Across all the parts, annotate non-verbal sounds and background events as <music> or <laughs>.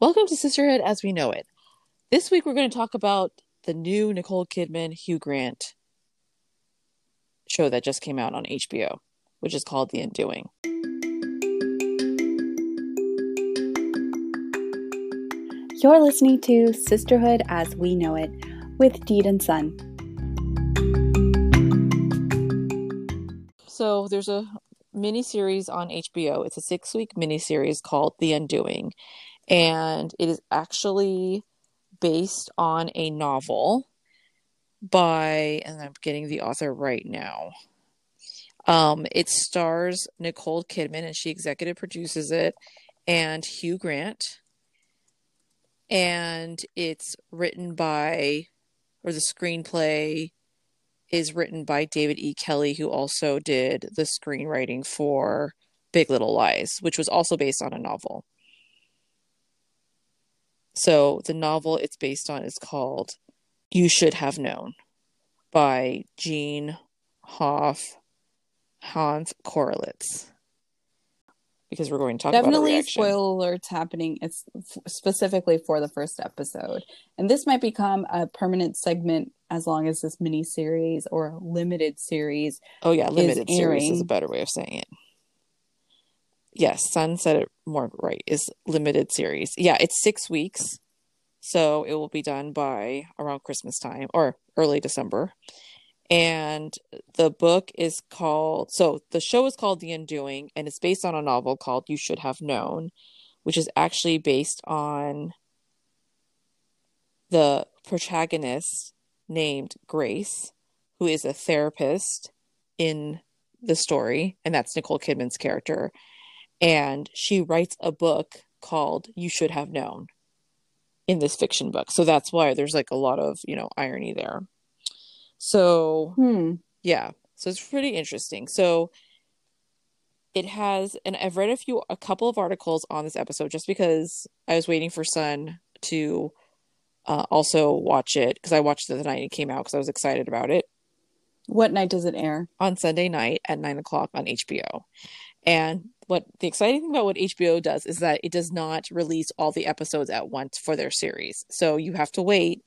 Welcome to Sisterhood as We Know It. This week we're going to talk about the new Nicole Kidman Hugh Grant show that just came out on HBO, which is called The Undoing. You're listening to Sisterhood as We Know It with Deed and Sun. So there's a mini series on HBO. It's a six week mini series called The Undoing, and it is actually based on a novel by, and I'm getting the author right now. Um, it stars Nicole Kidman, and she executive produces it, and Hugh Grant. And it's written by, or the screenplay is written by David E. Kelley, who also did the screenwriting for Big Little Lies, which was also based on a novel. So the novel it's based on is called You Should Have Known by Jean Hoff Hans Korelitz. Because we're going to talk Definitely about spoiler alerts happening. It's f- specifically for the first episode, and this might become a permanent segment as long as this mini series or limited series. Oh yeah, limited is series is a better way of saying it. Yes, Sun said it more right. Is limited series. Yeah, it's six weeks, so it will be done by around Christmas time or early December. And the book is called. So the show is called The Undoing, and it's based on a novel called You Should Have Known, which is actually based on the protagonist named Grace, who is a therapist in the story, and that's Nicole Kidman's character. And she writes a book called You Should Have Known in this fiction book. So that's why there's like a lot of, you know, irony there. So, Hmm. yeah. So it's pretty interesting. So it has and I've read a few a couple of articles on this episode just because I was waiting for Sun to uh, also watch it because I watched it the night it came out because I was excited about it What night does it air? on Sunday night at nine o'clock on HBO. And what the exciting thing about what HBO does is that it does not release all the episodes at once for their series. So you have to wait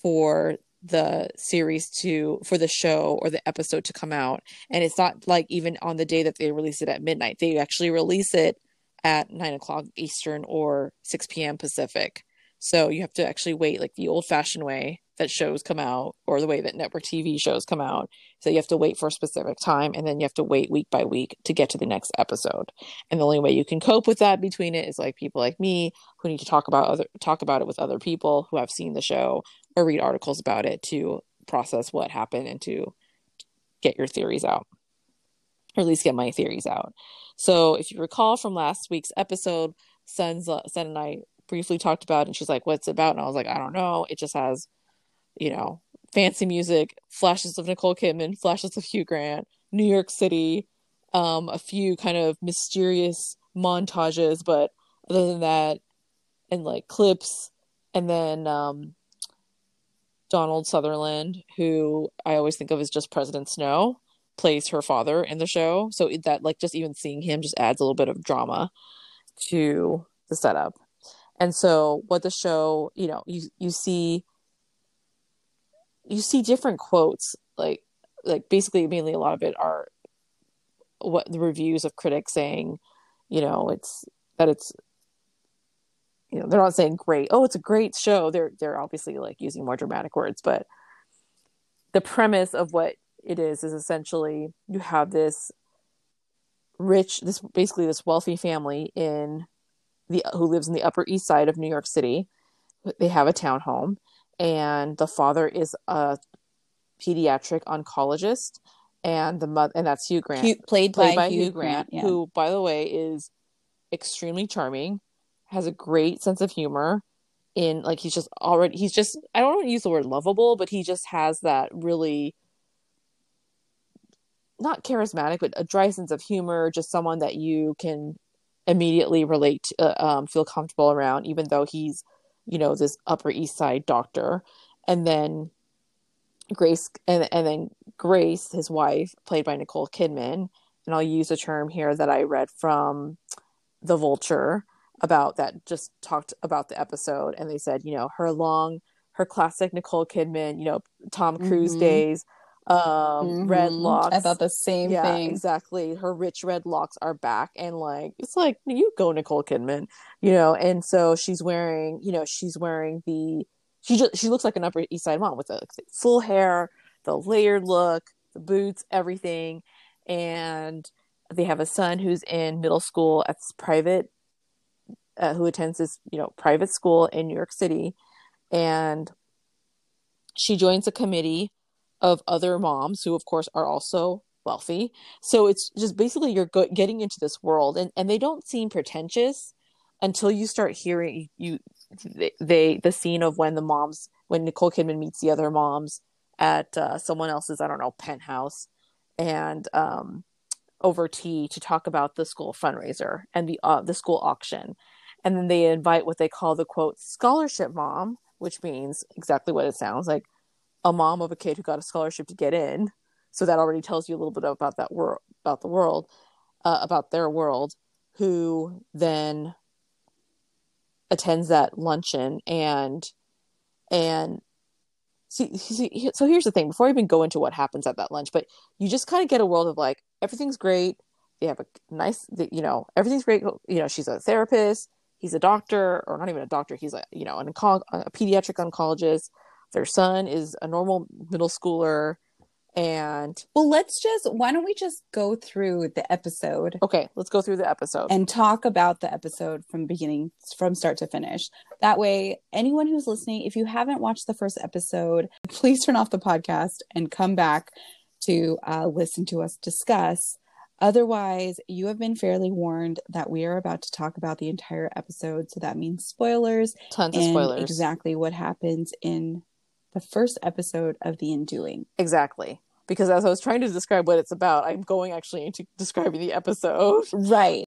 for the series to for the show or the episode to come out. And it's not like even on the day that they release it at midnight. They actually release it at 9 o'clock eastern or 6 p.m pacific. So you have to actually wait like the old fashioned way that shows come out or the way that network tv shows come out so you have to wait for a specific time and then you have to wait week by week to get to the next episode. And the only way you can cope with that between it is like people like me who need to talk about other talk about it with other people who have seen the show or read articles about it to process what happened and to get your theories out or at least get my theories out. So if you recall from last week's episode Sun's, Sun and I briefly talked about and she's like what's about? And I was like I don't know. It just has you know fancy music flashes of Nicole Kidman flashes of Hugh Grant New York City um a few kind of mysterious montages but other than that and like clips and then um Donald Sutherland, who I always think of as just President Snow, plays her father in the show. So that like just even seeing him just adds a little bit of drama to the setup. And so what the show, you know, you you see you see different quotes like like basically mainly a lot of it are what the reviews of critics saying, you know, it's that it's you know they're not saying great oh it's a great show. They're they're obviously like using more dramatic words but the premise of what it is is essentially you have this rich this basically this wealthy family in the who lives in the upper east side of New York City. They have a townhome and the father is a pediatric oncologist and the mother and that's Hugh Grant Hugh, played, played by, by Hugh Grant, yeah. who, by the way, is extremely charming, has a great sense of humor. In like, he's just already, he's just, I don't want to use the word lovable, but he just has that really not charismatic, but a dry sense of humor, just someone that you can immediately relate, to, uh, um, feel comfortable around, even though he's, you know, this Upper East Side doctor. And then Grace, and, and then Grace, his wife, played by Nicole Kidman, and I'll use a term here that I read from The Vulture. about that just talked about the episode and they said you know her long her classic nicole kidman you know tom cruise Mhm. days um red Mhm. locks I thought the same yeah thing. exactly her rich red locks are back and like it's like you go nicole kidman you know and so she's wearing you know she's wearing the she just she looks like an upper east side mom with the full hair the layered look the boots everything and they have a son who's in middle school at this private uh, who attends this you know private school in new york city and she joins a committee of other moms who of course are also wealthy. So it's just basically you're go- getting into this world and, and they don't seem pretentious until you start hearing you they, they the scene of when the moms when nicole kidman meets the other moms at uh, someone else's i don't know penthouse and um over tea to talk about the school fundraiser and the uh, the school auction. And then they invite what they call the quote scholarship mom which means exactly what it sounds like a mom of a kid who got a scholarship to get in. So that already tells you a little bit about that world about the world uh, about their world who then attends that luncheon and and see, see so here's the thing before i even go into what happens at that lunch but you just kind of get a world of like everything's great. They have a nice you know everything's great. You know she's a therapist he's a doctor or not even a doctor he's a you know an onco- a pediatric oncologist their son is a normal middle schooler and Well, let's just why don't we just go through the episode okay let's go through the episode and talk about the episode from beginning from start to finish. That way, anyone who's listening, if you haven't watched the first episode, please turn off the podcast and come back to uh, listen to us discuss. Otherwise, you have been fairly warned that we are about to talk about the entire episode. So that means spoilers tons of spoilers exactly what happens in the first episode of The Undoing. exactly because as i was trying to describe what it's about i'm going actually into describing the episode <laughs> Right.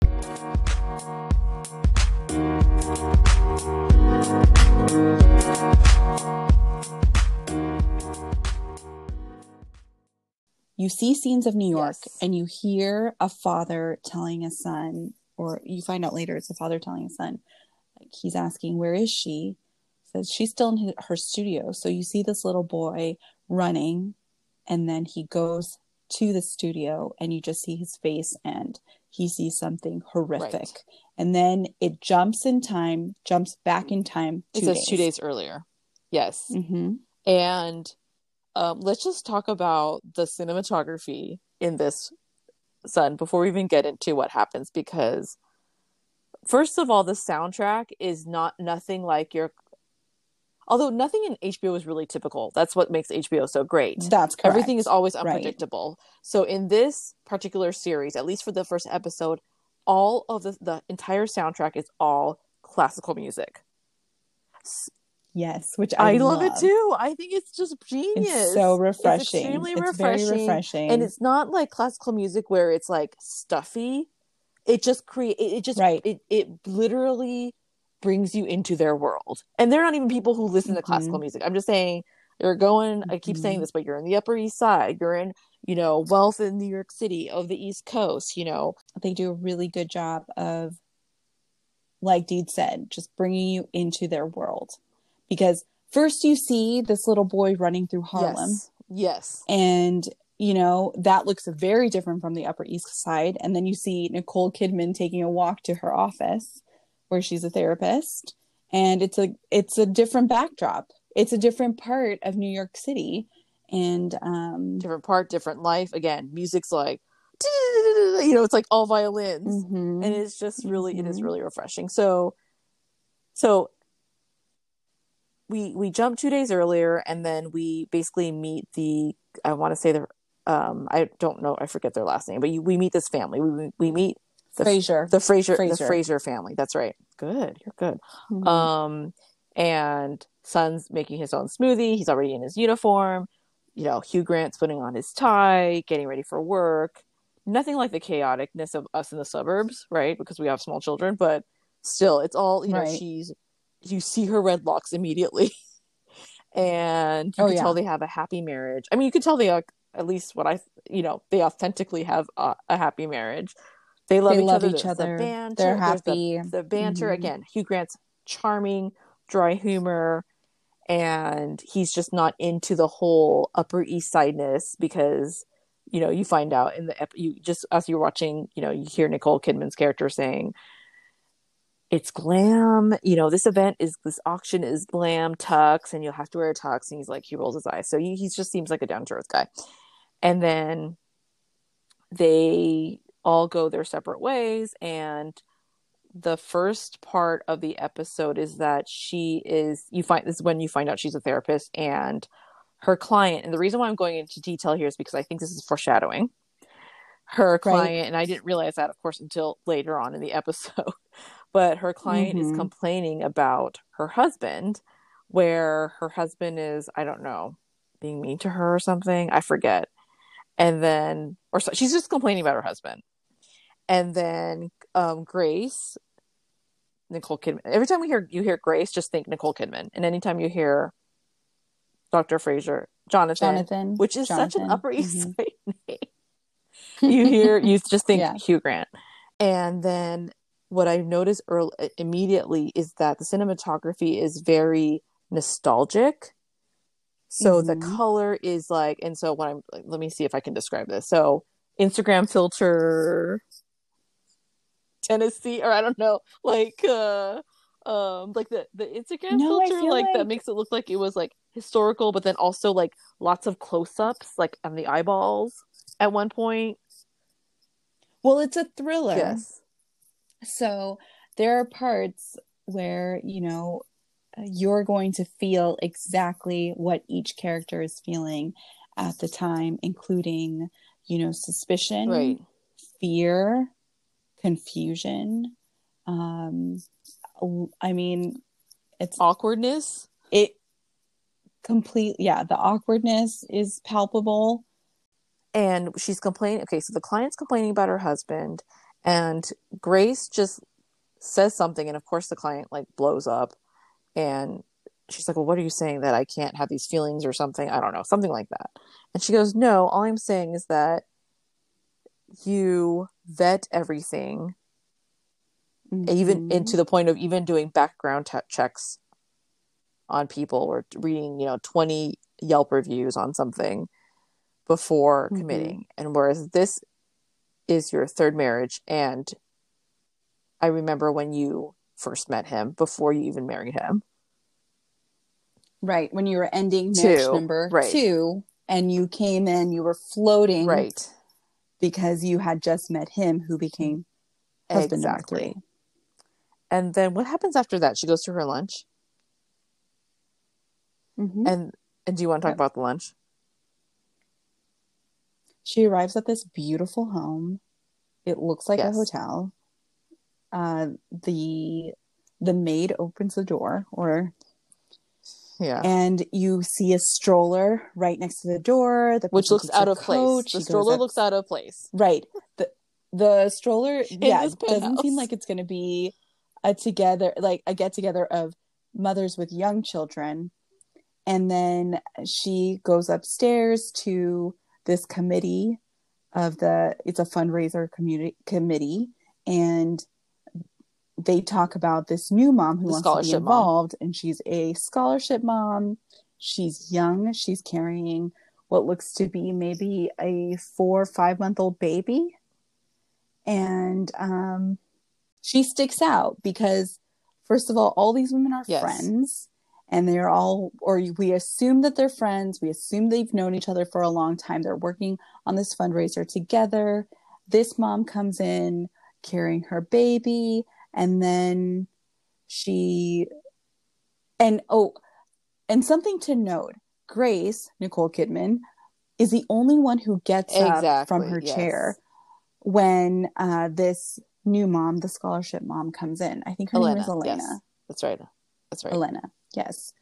You see scenes of New York Yes. and you hear a father telling a son, or you find out later it's a father telling a son, like he's asking, Where is she? She's still in her studio. So you see this little boy running, and then he goes to the studio and you just see his face and he sees something horrific. Right. And then it jumps in time, jumps back in time. it says two days earlier yes hmm and um, let's just talk about the cinematography in this son before we even get into what happens because first of all the soundtrack is not nothing like your although nothing in hbo is really typical that's what makes hbo so great That's correct. everything is always Right. unpredictable so in this particular series at least for the first episode all of the, the entire soundtrack is all classical music Yes, which I, I, love, it too. I think it's just genius. It's so refreshing. It's extremely It's refreshing. very refreshing. And it's not like classical music where it's like stuffy. It just create it, it just Right. it it literally brings you into their world. And they're not even people who listen to Mhm. classical music. I'm just saying you're going I keep saying Mhm. this, but you're in the Upper East Side, you're in, you know, wealth in New York City of the East Coast, you know. they do a really good job of, like Deed said, just bringing you into their world. Because first you see this little boy running through Harlem, Yes. Yes. and you know that looks very different from the Upper East Side. And then you see Nicole Kidman taking a walk to her office, where she's a therapist, and it's a it's a different backdrop. It's a different part of New York City, and um, Different part, different life. Again, music's like you know, it's like all violins. mhm. and it's just really it is Mhm. really refreshing so so we we jump two days earlier and then we basically meet the i want to say the um i don't know i forget their last name but you, we meet this family we we meet the Fraser the Fraser, the. Fraser family that's right good. You're good. Mhm. um and son's making his own smoothie. He's already in his uniform. You know hugh grant's putting on his tie getting ready for work. Nothing like the chaoticness of us in the suburbs right? Because we have small children but still it's all you know Right. she's you see her red locks immediately. <laughs> And you Oh, can yeah. tell they have a happy marriage. I mean you could tell they are at least what i you know they authentically have a, a happy marriage They love, They each, love other. each There's the banter, They're there's the- happy. The, banter Mhm. again. Hugh Grant's charming, dry humor, and he's just not into the whole Upper East Sideness because you know you find out in the ep- you just as you're watching, you know, you hear Nicole Kidman's character saying. It's glam, you know. This event is this auction is glam tux, and you'll have to wear a tux. And he's like, he rolls his eyes, so he, he just seems like a down to earth guy. And then they all go their separate ways. And the first part of the episode is that she is you find this is when you find out she's a therapist and her client and the reason why i'm going into detail here is because i think this is foreshadowing her client. And i didn't realize that of course until later on in the <laughs> episode. But her client is Mhm. complaining about her husband where her husband is i don't know being mean to her or something. I forget. And then or so, she's just complaining about her husband and then um, Grace, Nicole Kidman. Every time we hear you hear Grace, just think Nicole Kidman, and anytime you hear Doctor Fraser, Jonathan, Jonathan, which is such an Upper East Mhm. Side <laughs> name, you hear you just think Yeah. Hugh Grant, and then what I noticed early, immediately is that the cinematography is very nostalgic. So the Mhm. color is like, and so when I'm, like, let me see if I can describe this. So Instagram filter, Tennessee, or I don't know, like, uh, um, like the the Instagram No, filter, feel like, that makes it look like it was like historical, but then also like lots of close ups, like on the eyeballs at one point. Well, it's a thriller. Yes, So there are parts where, you know, you're going to feel exactly what each character is feeling at the time, including, you know, suspicion, right. fear, confusion. Um, I mean, it's Awkwardness. it complete, yeah, the awkwardness is palpable. and she's complaining okay so the client's complaining about her husband and grace just says something and of course the client like blows up and she's like well what are you saying that i can't have these feelings or something i don't know something like that and she goes no all i'm saying is that you vet everything even Mhm. and to the point of even doing background checks on people or reading you know 20 yelp reviews on something before Mhm. committing and whereas this is your third marriage and i remember when you first met him before you even married him right when you were ending marriage Two, number right. two and you came in, you were floating right because you had just met him who became husband number exactly three. and then what happens after that she goes to her lunch Mhm. and and do you want to talk Yep. about the lunch She arrives at this beautiful home. It looks like Yes. a hotel. Uh, the the maid opens the door, or yeah and you see a stroller right next to the door. The which looks out of place the She stroller up- looks out of place right. the The stroller, <laughs> yeah, doesn't seem like it's going to be a together, like a get together of mothers with young children. And then she goes upstairs to this committee of the it's a fundraiser community committee and they talk about this new mom who The wants to be scholarship mom. involved and she's a scholarship mom. She's young. She's carrying what looks to be maybe a four or five month old baby. And um she sticks out because first of all all these women are Yes. friends and they're all or we assume that they're friends. We assume they've known each other for a long time. They're working on this fundraiser together. This mom comes in carrying her baby and then she and oh and something to note grace nicole kidman is the only one who gets up from her yes. chair when uh, this new mom the scholarship mom comes in i think her name is elena yes. that's right that's right elena yes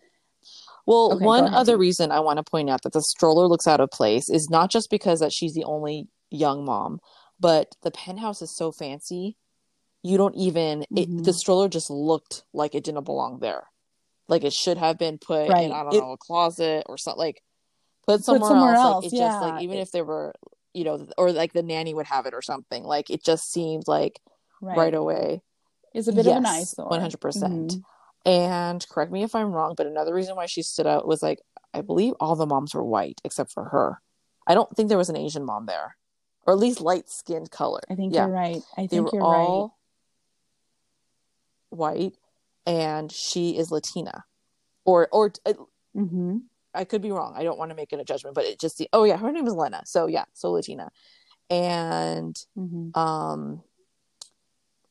Well, Okay, one other reason I want to point out that the stroller looks out of place is not just because that she's the only young mom, but the penthouse is so fancy. You don't even Mhm. it, the stroller just looked like it didn't belong there. Like it should have been put Right. in I don't It- know a closet or something like put somewhere, somewhere else. else, Like it just yeah. like even It- if there were you know, or like the nanny would have it or something. Like it just seemed like right, right away. Is a bit yes, of an eyesore. One hundred percent. Mm-hmm. And correct me if I'm wrong, but another reason why she stood out was like I believe all the moms were white except for her. I don't think there was an Asian mom there, or at least light skinned color. I think yeah. you're right. I think they were you're all right. White, and she is Latina, or or uh, mm-hmm. I could be wrong. I don't want to make it a judgment, but it just oh yeah, her name is Lena. So yeah, so Latina, and mm-hmm. um,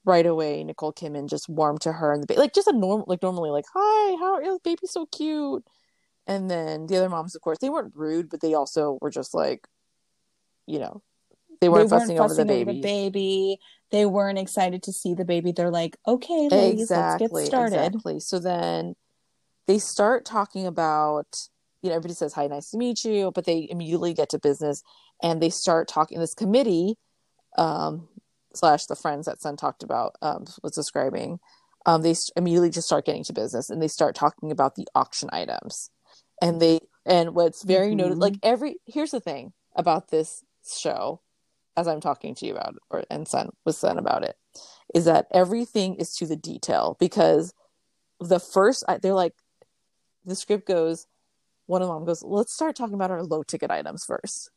right away Nicole came Kidman just warmed to her and the baby, like just a normal, like normally, like hi, how are you? Baby's so cute. And then the other moms, of course, they weren't rude, but they also were just like, you know, they weren't, they weren't fussing, fussing, over the baby. Over the baby. They weren't excited to see the baby. They're like, okay, ladies, exactly, let's get started. Exactly. So then they start talking about you know, everybody says, Hi, nice to meet you, but they immediately get to business and they start talking. This committee, um, slash the friends that Sun talked about, um, was describing, um, they immediately just start getting to business and they start talking about the auction items. And they, and what's very mm-hmm. noted, like every, here's the thing about this show, as I'm talking to you about, or, and Sun, was Sun about it, is that everything is to the detail because the first, they're like, the script goes, one of them goes, let's start talking about our low ticket items first.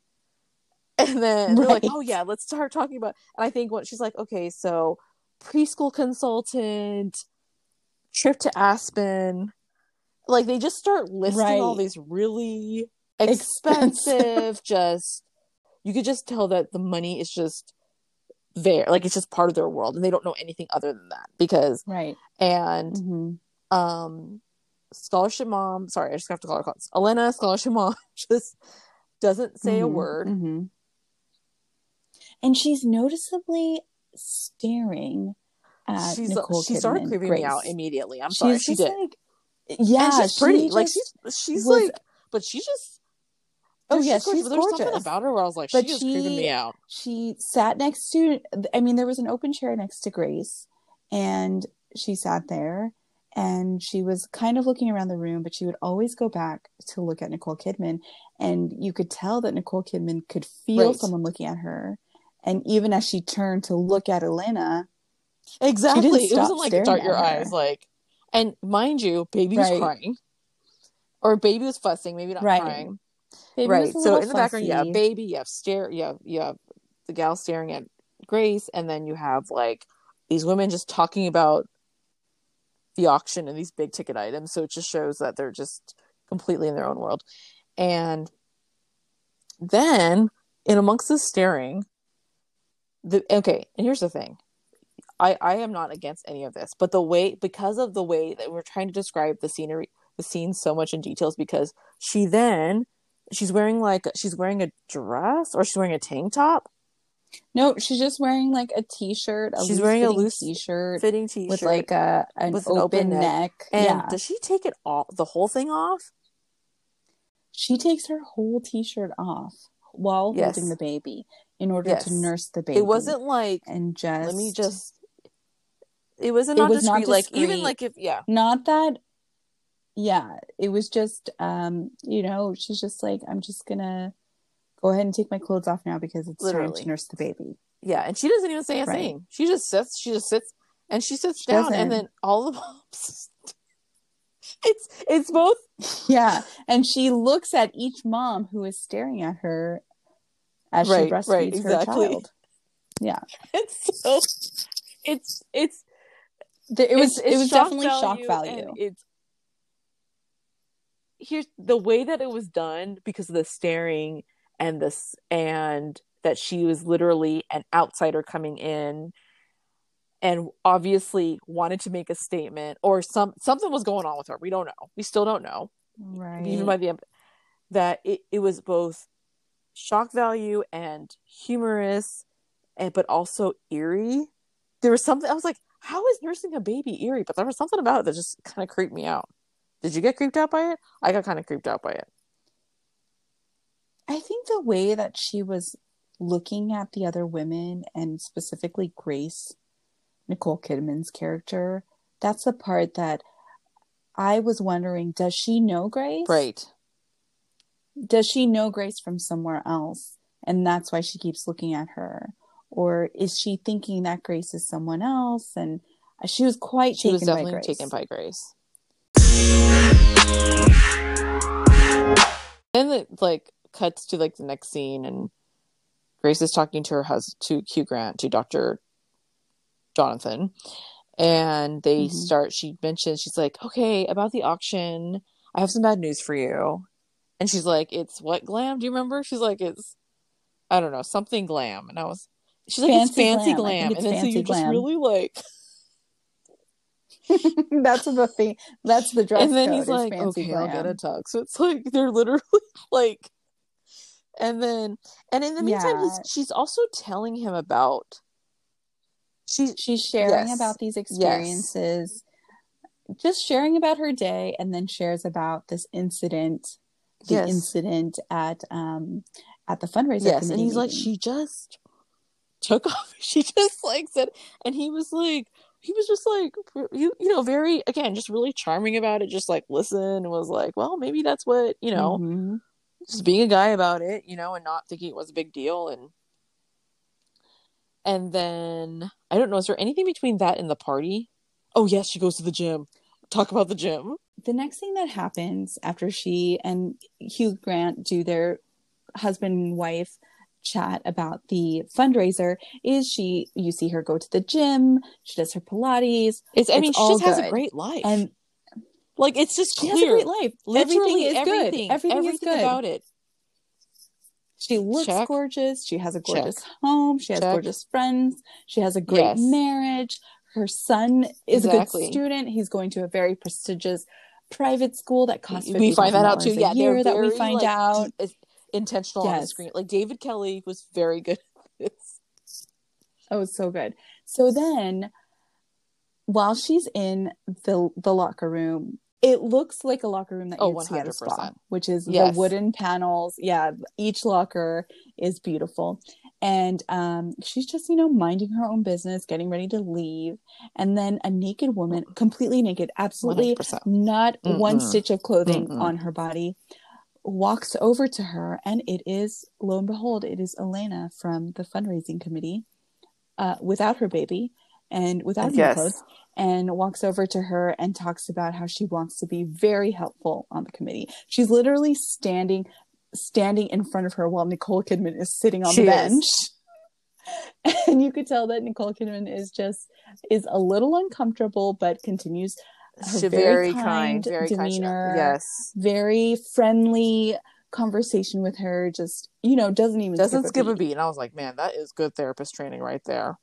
And then they're like, oh yeah, let's start talking about. And I think what she's like, okay, so preschool consultant, trip to Aspen, like they just start listing right. all these really expensive, expensive, just you could just tell that the money is just there, like it's just part of their world, and they don't know anything other than that because right. And mm-hmm. um, scholarship mom sorry i just have to call her elena scholarship mom <laughs> just doesn't say mm-hmm, a word mm-hmm. and she's noticeably staring at she's, Nicole she Kidman, started creeping Grace. me out immediately i'm sorry she did like, yeah and she's pretty she like she's she's was, like but she's just Oh yeah, she's, she's gorgeous. There's something about her where I was like, but she is creeping me out. She sat next to. I mean, there was an open chair next to Grace, and she sat there, and she was kind of looking around the room, but she would always go back to look at Nicole Kidman. And you could tell that Nicole Kidman could feel right. someone looking at her. And even as she turned to look at Elena, exactly, it wasn't like dart your her. eyes, like. And mind you, baby was crying, or baby was fussing, maybe not right. crying. Baby right. So in the background, you have baby, you have stare, you have you have the gal staring at Grace, and then you have like these women just talking about the auction and these big ticket items. So it just shows that they're just completely in their own world. And then in amongst the staring, the okay, and here's the thing. I, I am not against any of this, but the way because of the way that we're trying to describe the scenery the scene so much in details because she then she's wearing like she's wearing a dress or she's wearing a tank top no, she's just wearing like a t-shirt. A she's wearing a loose t-shirt, fitting t-shirt with like a an, with open, an open neck. neck. And yeah. does she take it all, the whole thing off? She takes her whole t-shirt off while yes. holding the baby in order yes. to nurse the baby. It wasn't like and just let me just. It wasn't it was not like even like if yeah, not that. Yeah, it was just um, you know, she's just like I'm just gonna go ahead and take my clothes off now because it's Literally. time to nurse the baby. Yeah, and she doesn't even say a right. thing. She just sits. She just sits, and she sits she down, doesn't. and then all the moms. <laughs> it's it's both. Yeah, and she looks at each mom who is staring at her as right, she breastfeeds right, exactly. her child. Yeah, <laughs> it's so it's it's it was it's, it was definitely shock value. It's here's the way that it was done because of the staring and this and that she was literally an outsider coming in and obviously wanted to make a statement or some something was going on with her. We don't know. We still don't know. Right even by the end that it, it was both shock value and humorous and but also eerie. There was something i was like how is nursing a baby eerie? But there was something about it that just kind of creeped me out did you get creeped out by it i got kind of creeped out by it I think the way that she was looking at the other women and specifically Grace, Nicole Kidman's character, that's the part that I was wondering does she know Grace? Right. Does she know Grace from somewhere else? and that's why she keeps looking at her or is she thinking that grace is someone else and she was quite she taken was by definitely grace taken by grace then it like cuts to like the next scene and grace is talking to her husband to hugh grant to dr jonathan and they Mhm. start she mentions she's like okay about the auction i have some bad news for you. And she's like it's what glam? Do you remember? She's like it's i don't know something glam. And i was she's like it's Fancy fancy glam. Glam, it's and then so fancy you just really like <laughs> <laughs> that's the thing. That's the dress and then code he's like fancy okay i'll get a tux so it's like they're literally <laughs> like and then and in the meantime he's, Yeah. she's also telling him about she's she's sharing Yes. about these experiences just sharing about her day and then shares about this incident the yes. incident at um at the fundraiser yes and he's like she just took <laughs> off she just like said and he was like he was just like you you know very again just really charming about it just like listen and was like well maybe that's what you know Mhm. just being a guy about it, you know, and not thinking it was a big deal and and then I don't know, is there anything between that and the party? Oh yes, she goes to the gym. Talk about the gym. the next thing that happens after she and Hugh Grant do their husband and wife chat about the fundraiser is she you see her go to the gym she does her pilates It's I It's mean, she all just has a great life. and like it's just she clear. has a great life Literally everything is everything, good everything, is good about it. She looks Check. gorgeous. She has a gorgeous Check. home. She has Check. gorgeous friends. She has a great Yes. marriage. Her son is a good student. He's going to a very prestigious private school that costs We find that out too. Yeah, year that we find like, out. Intentional on the screen. Like David Kelley was very good at this. Oh, so good. So then, while she's in the the locker room, it looks like a locker room that Oh, you'd see at a spa, which is Yes. the wooden panels. Yeah, each locker is beautiful, and um, she's just you know minding her own business, getting ready to leave, and then a naked woman, completely naked, absolutely 100%. not one Mm-mm. stitch of clothing Mm-mm. on her body walks over to her and it is lo and behold it is elena from the fundraising committee uh, without her baby and without any clothes and walks over to her and talks about how she wants to be very helpful on the committee. She's literally standing standing in front of her while nicole kidman is sitting on She the is. bench. <laughs> And you could tell that nicole kidman is just is a little uncomfortable but continues very very, kind, kind very demeanor. kind. Yes. very friendly conversation with her just you know doesn't even Doesn't skip a beat. beat. And I was like, man, that is good therapist training right there.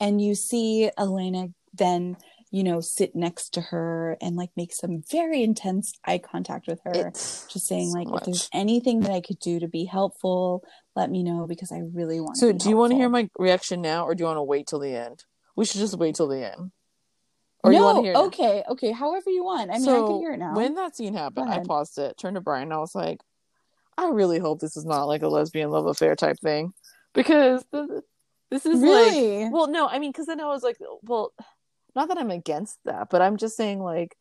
and you see elena then you know sit next to her and like make some very intense eye contact with her It's just saying so like if there's anything that i could do to be helpful let me know because i really want So, do you want to hear my reaction now, or do you want to wait till the end? We should just wait till the end. Or no you want to hear? it okay okay however you want i mean so i can hear it now when that scene happened, I paused it, turned to Brian, and I was like, I really hope this is not like a lesbian love affair type thing, because th- this is like really Well, no, I mean, because then I was like, well, not that I'm against that, but I'm just saying, like,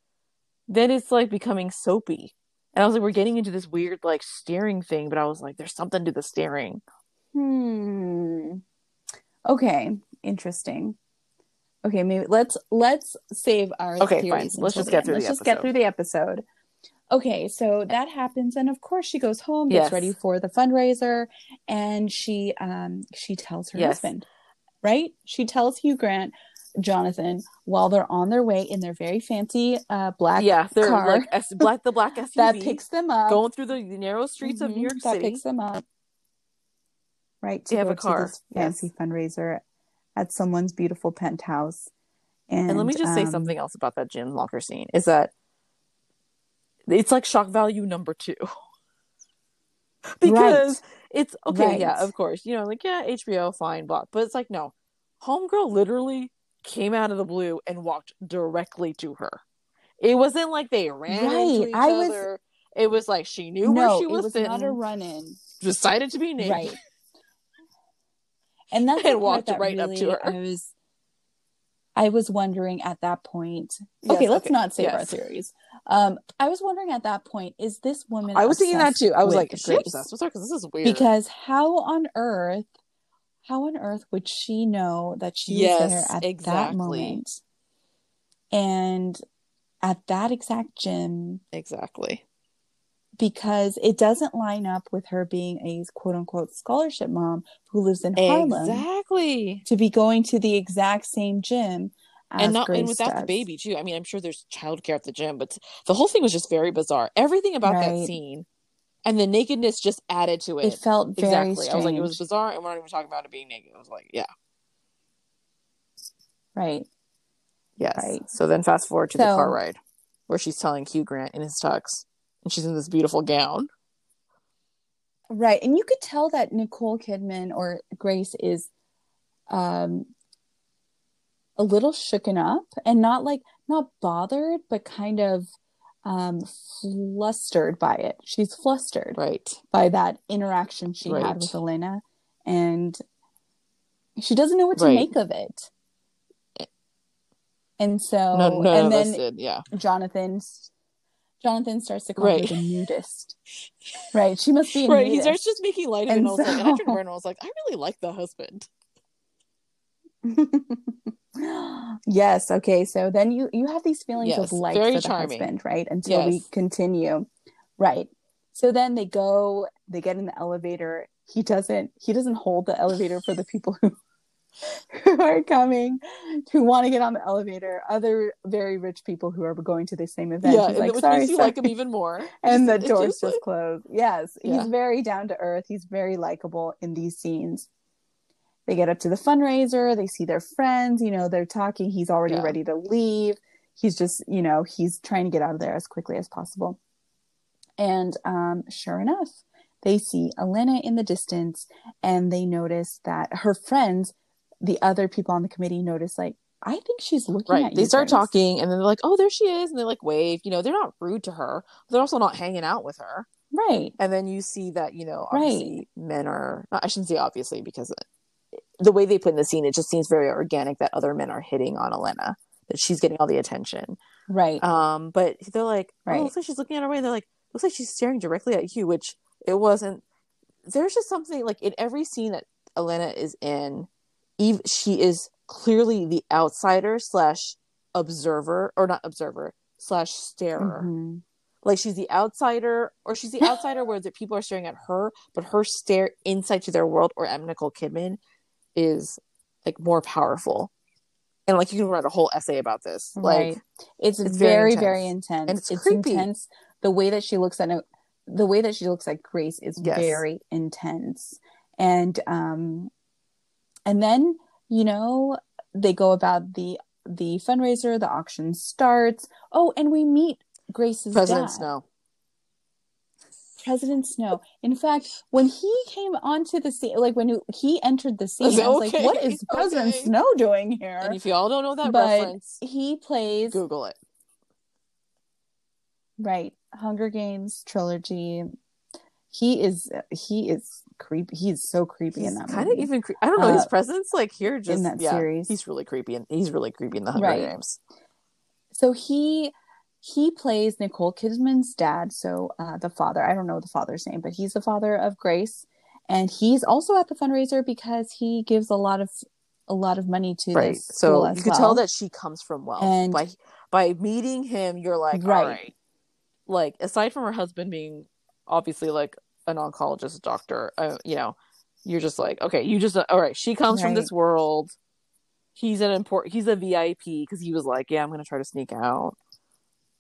then it's like becoming soapy. And I was like, we're getting into this weird, like, staring thing, but I was like, there's something to the staring. Hmm. Okay. Interesting. Okay, maybe let's let's save our Okay, fine. Let's just get through Let's the just get episode. through the episode. Okay, so that happens, and of course she goes home, gets Yes. ready for the fundraiser, and she um she tells her Yes. husband, right? She tells Hugh Grant, Jonathan, while they're on their way in their very fancy uh black yeah, they're car like S- black, the black SUV <laughs> that picks them up, going through the narrow streets of Mhm, New York that City. picks them up right to They have a car, to this fancy fundraiser at someone's beautiful penthouse and, And let me just say um, something else about that gym locker scene is that it's like shock value number two. <laughs> because it's okay, yeah, of course. You know, like, yeah, HBO, fine, blah. But it's like, no. Homegirl literally came out of the blue and walked directly to her. It wasn't like they ran into each I was- It was like she knew no where she it was, was sitting, not a run-in decided to be naked. right and that's And walked that right up to really her. i was i was wondering at that point Yes, okay let's okay, not save our yes. theories Um, I was wondering at that point, is this woman? I was thinking that too. I was like, is she obsessed with her? Because this is weird. because how on earth, how on earth would she know that she was there Yes, at that moment? And at that exact gym, exactly. Because it doesn't line up with her being a quote unquote scholarship mom who lives in Harlem Exactly. to be going to the exact same gym as And not Grace and without the baby too. I mean, I'm sure there's childcare at the gym, but the whole thing was just very bizarre. Everything about that Right. scene and the nakedness just added to it. It felt very exactly. strange. I was like, it was bizarre, and we're not even talking about it being naked. I was like, yeah, right. yes. Right. So then fast forward to the car ride where she's telling Hugh Grant in his tux, and she's in this beautiful gown. Right. And you could tell that Nicole Kidman or Grace is um a little shooken up and not like not bothered, but kind of um flustered by it. She's flustered Right. by that interaction she Right. had with Elena and she doesn't know what to Right. make of it. And so No, none and then. Yeah. Jonathan Jonathan starts to call Right. her the nudist. Right. She must be <laughs> Right. He starts just making light of it, and, And I was like, and I turned so- and I was like, I really like the husband. <laughs> yes. Okay. So then you you have these feelings Yes, of like for the charming. husband, right? Until we continue, right? So then they go. They get in the elevator. He doesn't. He doesn't hold the elevator for the people who <laughs> who are coming, who want to get on the elevator. Other very rich people who are going to the same event. yeah, He's like, sorry, makes you sorry. like him even more. <laughs> and the doors just just, like- close. Yes, Yeah. he's very down to earth. He's very likable in these scenes. They get up to the fundraiser. They see their friends. You know, they're talking. He's already Yeah. ready to leave. He's just, you know, he's trying to get out of there as quickly as possible. And um, sure enough, they see Elena in the distance, and they notice that her friends, the other people on the committee, notice like, I think she's looking Right. at They start Grace." talking and then they're like, oh, there she is. And they like wave. You know, they're not rude to her. They're also not hanging out with her. Right. And then you see that, you know, Right. men are, I shouldn't say obviously because the way they put in the scene, it just seems very organic that other men are hitting on Elena, that she's getting all the attention. Right. Um, but they're like, oh, Right. looks like she's looking at her way. They're like, looks like she's staring directly at you, which it wasn't. There's just something like in every scene that Elena is in, Eve, she is clearly the outsider slash observer, or not observer slash starer. Mhm. Like she's the outsider, or she's the <laughs> outsider where the people are staring at her, but her stare insight to their world, or at Nicole Kidman, is like more powerful. And like you can write a whole essay about this. Like right. It's, it's very very, intense. very intense. And it's creepy. intense. The way that she looks at it, the way that she looks at Grace is Yes. very intense. And um and then, you know, they go about the the fundraiser, the auction starts. Oh, and we meet Grace's President dad, Snow. President Snow. In fact, when he came onto the scene, like when he entered the scene, was I was like, "What is President okay. Snow doing here?" And if y'all don't know that But reference, he plays Google it. Right. Hunger Games trilogy. He is he is creepy. He's so creepy He's in that kind of even. Cre- I don't know his Uh, presence like here. Just in that yeah, series. he's really creepy, and he's really creepy in the Hunger Right. Games. so he he plays Nicole Kidman's dad. So uh, the father. I don't know the father's name, but he's the father of Grace, and he's also at the fundraiser because he gives a lot of a lot of money to Right. So you can well. tell that she comes from wealth And- by by meeting him. You're like, Right. all right. Like aside from her husband being obviously like an oncologist doctor, uh, you know, you're just like, okay, you just all right. She comes from this world. He's an important. He's a VIP because he was like, yeah, I'm gonna try to sneak out.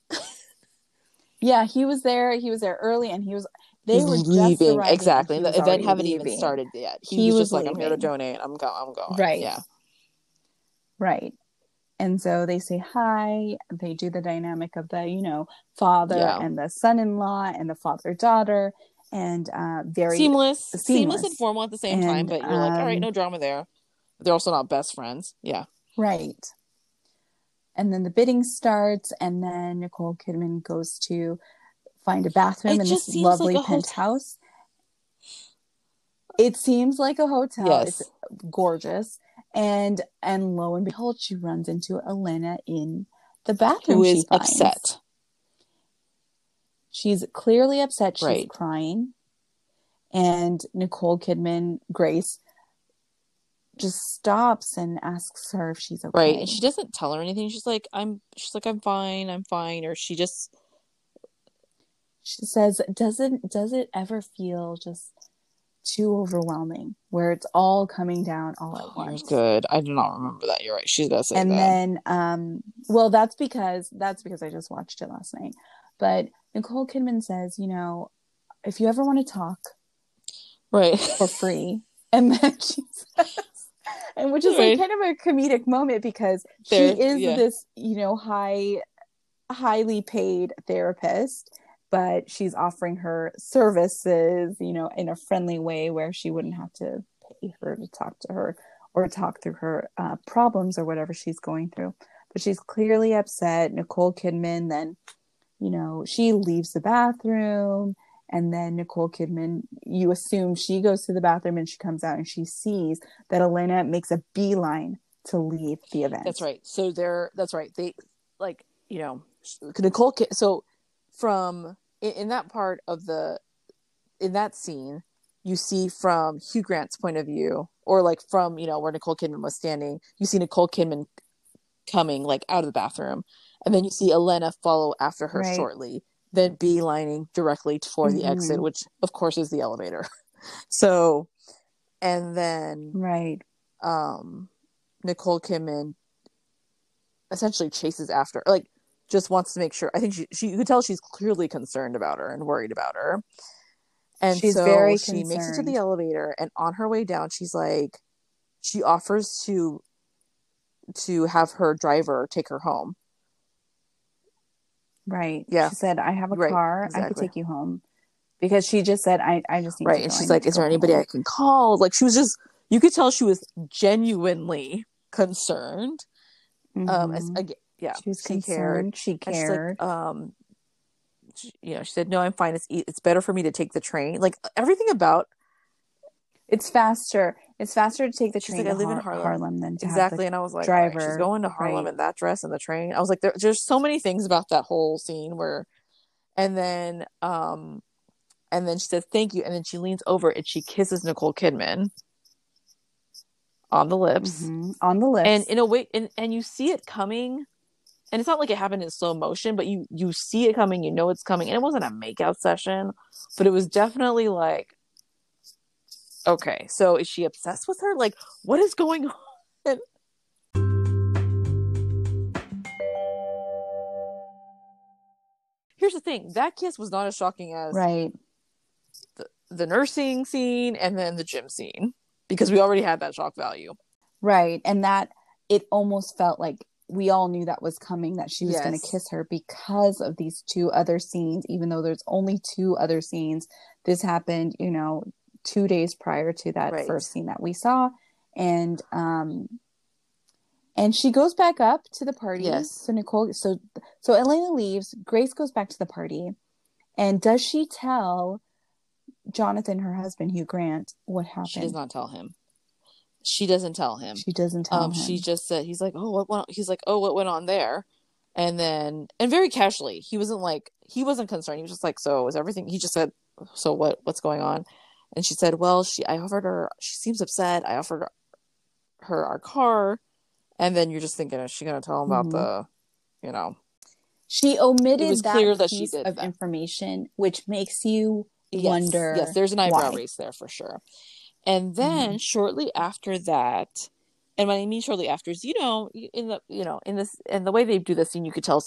<laughs> yeah, he was there. He was there early, and he was. They he's were just leaving exactly. and And he the event haven't even started yet. He, He was, was just like, I'm here to donate. I'm going. I'm going. Right. Yeah. Right. And so they say hi. They do the dynamic of the, you know, father Yeah. and the son in law and the father daughter. And uh, very seamless, seamless, seamless. and formal at the same time. But you're like, all right, um, no drama there. They're also not best friends. Yeah. right. And then the bidding starts, and then Nicole Kidman goes to find a bathroom It in this like lovely hotel. penthouse. It seems like a hotel. Yes. It's gorgeous. And and lo and behold, she runs into Elena in the bathroom. Who is she is finds. upset? She's clearly upset. She's Right. crying. And Nicole Kidman, Grace, just stops and asks her if she's okay. Right. And she doesn't tell her anything. She's like, I'm she's like, I'm fine, I'm fine. Or she just she says, "Does it does it ever feel just too overwhelming, where it's all coming down all at oh, once?" good. I do not remember that. You're right. She does say and that. then um well that's because that's because i just watched it last night but nicole kidman says you know if you ever want to talk right. for free <laughs> and then she says and which is like kind of a comedic moment because There- she is yeah. this you know high highly paid therapist but she's offering her services you know in a friendly way where she wouldn't have to pay her to talk to her or talk through her uh, problems or whatever she's going through but she's clearly upset nicole kidman then you know she leaves the bathroom and then nicole kidman you assume she goes to the bathroom and she comes out and she sees that elena makes a beeline to leave the event That's right. So they're that's right. They like you know Nicole. Ki- So from in, in that part of the in that scene, you see from Hugh Grant's point of view, or like from you know where Nicole Kidman was standing, you see Nicole Kidman coming like out of the bathroom, and then you see Elena follow after her Right. shortly, then beelining directly for the Mhm. exit, which of course is the elevator. <laughs> so, and then right um Nicole Kidman essentially chases after like just wants to make sure I think she she you could tell she's clearly concerned about her and worried about her. And She's so very she makes it to the elevator and on her way down she's like she offers to to have her driver take her home. Right Yeah. she said i have a Right, car i could take you home because she just said i, I just need Right. And she's like, Is there anybody I can call? Like she was just you could tell she was genuinely concerned. Um as, Mhm. again, yeah. she was she cared. she cared like, um, she- you know, she said, "No, I'm fine. It's it's better for me to take the train." Like everything about it's faster it's faster to take the train like, to "I live in Harlem." harlem than to exactly, have and I was like, "All right, driver, she's going to Harlem right. in that dress and the train." I was like, there, "There's so many things about that whole scene where," and then, um, and then she says, "Thank you," and then she leans over and she kisses Nicole Kidman on the lips, Mhm. on the lips and in a way, and and you see it coming. And it's not like it happened in slow motion, but you you see it coming, you know it's coming. And it wasn't a makeout session, but it was definitely like okay, so is she obsessed with her? Like what is going <laughs> on? Here's the thing, that kiss was not as shocking as right the the nursing scene and then the gym scene because we already had that shock value. right and that it almost felt like we all knew that was coming that she was going to kiss her because of these two other scenes even though there's only two other scenes this happened you know two days prior to that Right. first scene that we saw and um and she goes back up to the party Yes. so nicole so so elena leaves grace goes back to the party and does she tell jonathan her husband hugh grant what happened She does not tell him. She doesn't tell him. She doesn't tell um him. she just said he's like oh what went he's like oh what went on there and then and very casually he wasn't like he wasn't concerned he was just like so is everything he just said so what what's going on and she said well she i offered her she seems upset i offered her our car and then you're just thinking is she going to tell him about Mhm. the you know she omitted that clear that she piece did of that. information, which makes you yes, wonder. yes there's an eyebrow why. raise there for sure and then shortly after that and what i mean shortly after is you know in the you know in this and the way they do this scene you could tell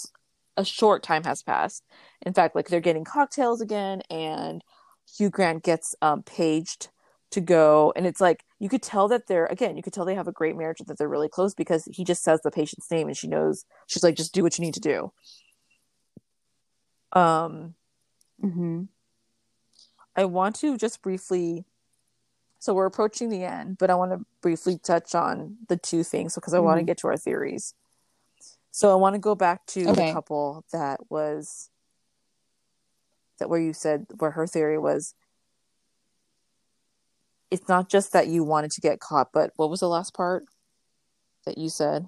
a short time has passed in fact like they're getting cocktails again and hugh grant gets um paged to go and it's like you could tell that they're again you could tell they have a great marriage and that they're really close because he just says the patient's name and she knows she's like just do what you need to do um mm-hmm. I want to just briefly. So we're approaching the end, but I want to briefly touch on the two things because I want to Mhm. get to our theories. So I want to go back to Okay. the couple that was that where you said where her theory was it's not just that you wanted to get caught, but what was the last part that you said?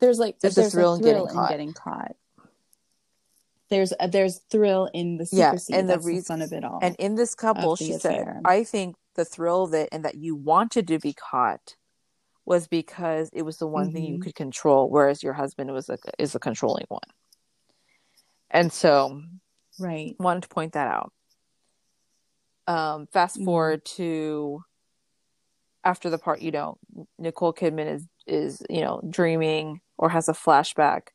There's like There's a there's, thrill in getting in caught. getting caught. there's a, there's thrill in the Yeah, secrecy and the the, reason- fun of it all And in this couple, the she said. I think the thrill of it and that you wanted to be caught was because it was the one thing you Mhm. could control, whereas your husband was a, is a controlling one. And so right wanted to point that out. Um, fast Mhm. forward to after the part, you know, Nicole Kidman is is you know dreaming or has a flashback,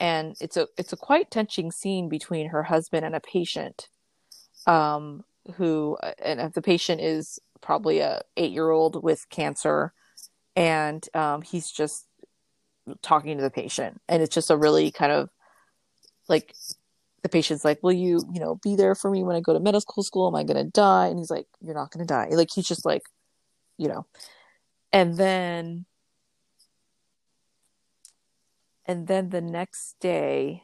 and it's a it's a quite touching scene between her husband and a patient, um, who and the patient is probably a eight year old with cancer, and um, he's just talking to the patient, and it's just a really kind of like the patient's like, "Will you, you know, be there for me when I go to medical school? Am I going to die?" And he's like, "You're not going to die." Like he's just like, you know. And then and then the next day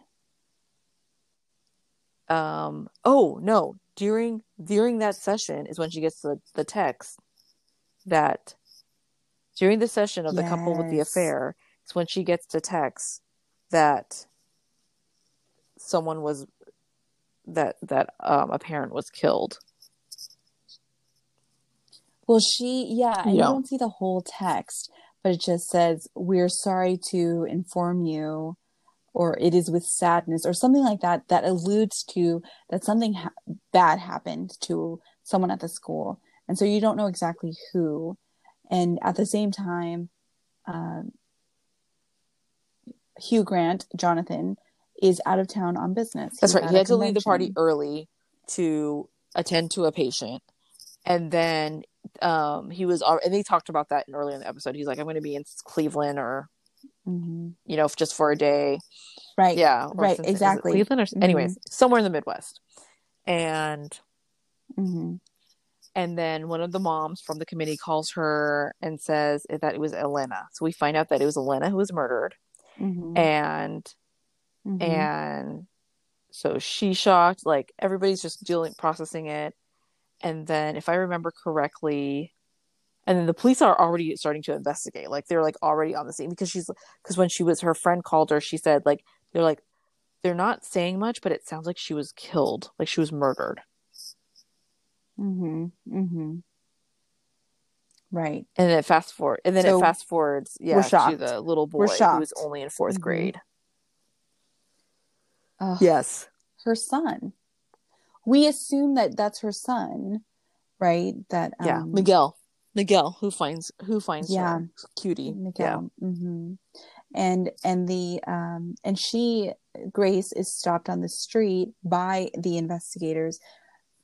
um oh, no, during during that session is when she gets the the text that during the session of the couple with the affair it's when she gets the text that someone was that that um a parent was killed. Well she yeah and you Yeah. don't see the whole text but it just says we're sorry to inform you or it is with sadness or something like that that alludes to that something ha- bad happened to someone at the school. And so you don't know exactly who. And at the same time um, hugh grant jonathan is out of town on business That's He's right. He had to leave the party early to attend to a patient. And then um he was al- and they talked about that in earlier in the episode. He's like, I'm gonna be in Cleveland or Mhm. you know, just for a day. right Yeah. right, Cincinnati- is it exactly. Cleveland or Mhm. anyways, somewhere in the Midwest. And hmm and then one of the moms from the committee calls her and says that it was Elena. So we find out that it was Elena who was murdered. hmm And and so she shocked like everybody's just dealing processing it. And then if i remember correctly and then the police are already starting to investigate like they're like already on the scene because she's because when she was her friend called her she said like they're like they're not saying much but it sounds like she was killed like she was murdered. Hmm hmm Right. and then it fast forward and then So, it fast forwards yeah to the little boy who was only in 4th Mhm. grade Ugh, yes Her son. We assume that that's her son, right? That um, yeah miguel miguel who finds who finds Yeah. her cutie yeah Miguel. hmm And and the um and she Grace is stopped on the street by the investigators,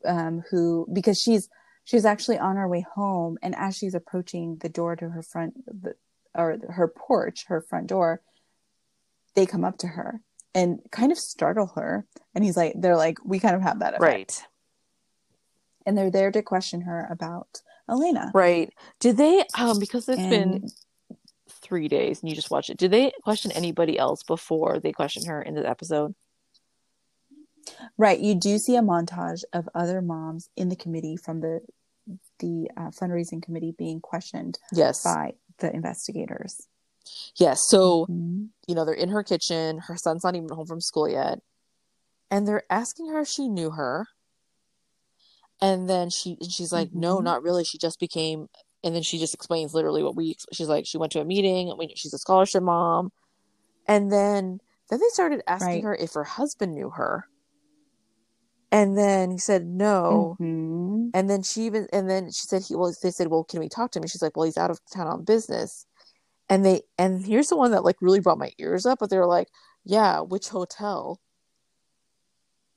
um, who because she's she's actually on her way home, and as she's approaching the door to her front the, or her porch, her front door, they come up to her and kind of startle her, and he's like, they're like, we kind of have that effect, right and they're there to question her about Elena, Right. Did they um because it's And- been three days and you just watched it, did they question anybody else before they question her in the episode? Right. You do see a montage of other moms in the committee from the the uh, fundraising committee being questioned Yes. by the investigators. Yes. So, Mhm. you know, they're in her kitchen, her son's not even home from school yet. And they're asking her if she knew her. And then she and she's like, No, Mhm. not really. She just became and then she just explains literally what we she's like, she went to a meeting, we- she's a scholarship mom. And then then they started asking Right. her if her husband knew her. And then he said no. Mhm. And then she even and then she said he well they said, Well, can we talk to him? And she's like, Well, he's out of town on business. And they and here's the one that like really brought my ears up, but they were like, Yeah, which hotel?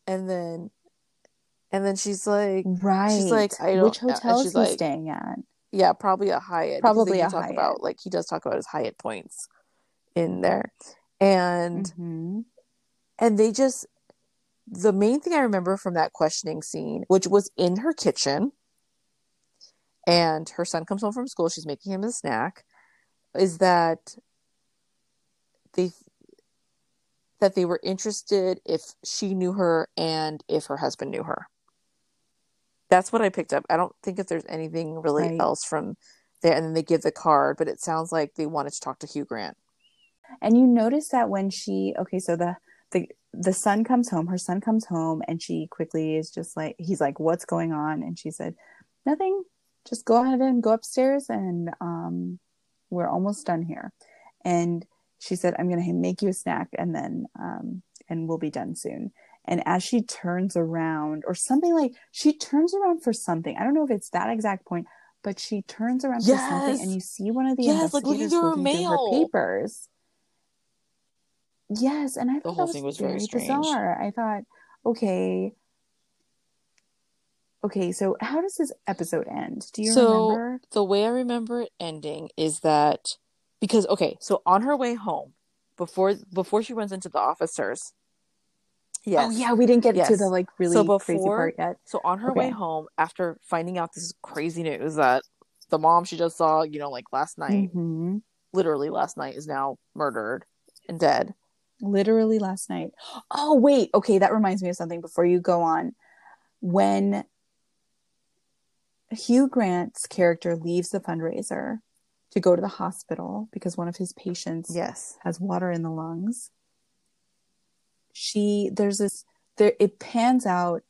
And then and then she's like Right. she's like, I don't- Which hotel she's is he like- staying at? Yeah, probably a Hyatt. Probably a talk Hyatt. about like he does talk about his Hyatt points in there. And Mhm. and they just the main thing I remember from that questioning scene, which was in her kitchen, and her son comes home from school, she's making him a snack, is that they that they were interested if she knew her and if her husband knew her. That's what I picked up. I don't think if there's anything really Right. else from there, and then they give the card, but it sounds like they wanted to talk to Hugh Grant. And you notice that when she okay, so the the the son comes home. Her son comes home, and she quickly is just like, he's like, "What's going on?" And she said, "Nothing. Just go ahead and go upstairs, and um, we're almost done here." And she said, "I'm going to make you a snack, and then um, and we'll be done soon." And as she turns around, or something like she turns around for something, I don't know if it's that exact point, but she turns around Yes. for something, and you see one of the Yes, like looking investigators through her looking through her mail. papers. Yes, and I thought whole that thing was was very very bizarre. I thought, okay, okay, so how does this episode end? Do you So- remember? the way I remember it ending is that because okay, so on her way home, before before she runs into the officers. Yes. Oh yeah, we didn't get to the like really So crazy before- part yet. So on her way home, after finding out this crazy news that the mom she just saw, you know, like last night, hmm literally last night, is now murdered and dead. Literally last night. Oh wait, okay, that reminds me of something. Before you go on, when Hugh Grant's character leaves the fundraiser to go to the hospital because one of his patients Yes. has water in the lungs. She there's this there it pans out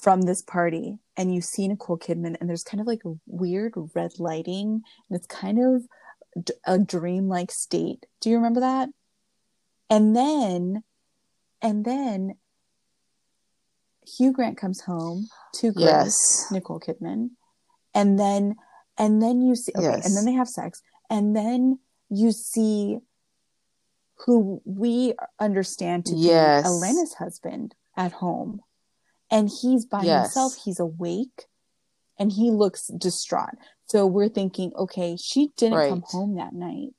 from this party and you see Nicole Kidman and there's kind of like a weird red lighting and it's kind of d- a dreamlike state. Do you remember that? And then and then Hugh Grant comes home to Grace. Yes. Nicole Kidman. And then and then you see okay, Yes. and then they have sex. And then you see who we understand to Yes. be Elena's husband at home. And he's by Yes. himself, he's awake and he looks distraught. So we're thinking, okay, she didn't come home that night.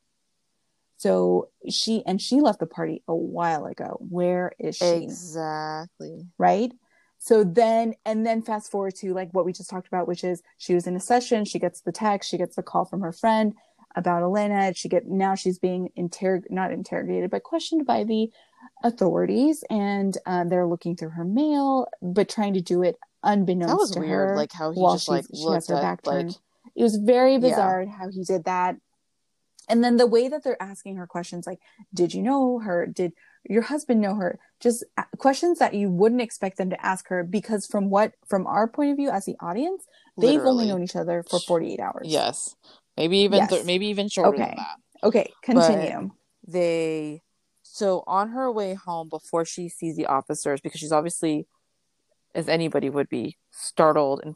So she and she left the party a while ago. Where is she? Exactly. right? So then, and then fast forward to like what we just talked about, which is she was in a session, she gets the text, she gets the call from her friend about Elena. She get now she's being interrog not interrogated, but questioned by the authorities, and uh, they're looking through her mail, but trying to do it unbeknownst That was to weird. her. Like how he while just like she has looked her at back like turned. It was very Yeah. bizarre how he did that. And then the way that they're asking her questions, like, did you know her? Did your husband know her? Just questions that you wouldn't expect them to ask her because from what, from our point of view as the audience, they've only known each other for 48 hours. Yes. Maybe even Yes. th- maybe even shorter Okay. than that. Okay, continue. they so on her way home before she sees the officers because she's obviously as anybody would be startled and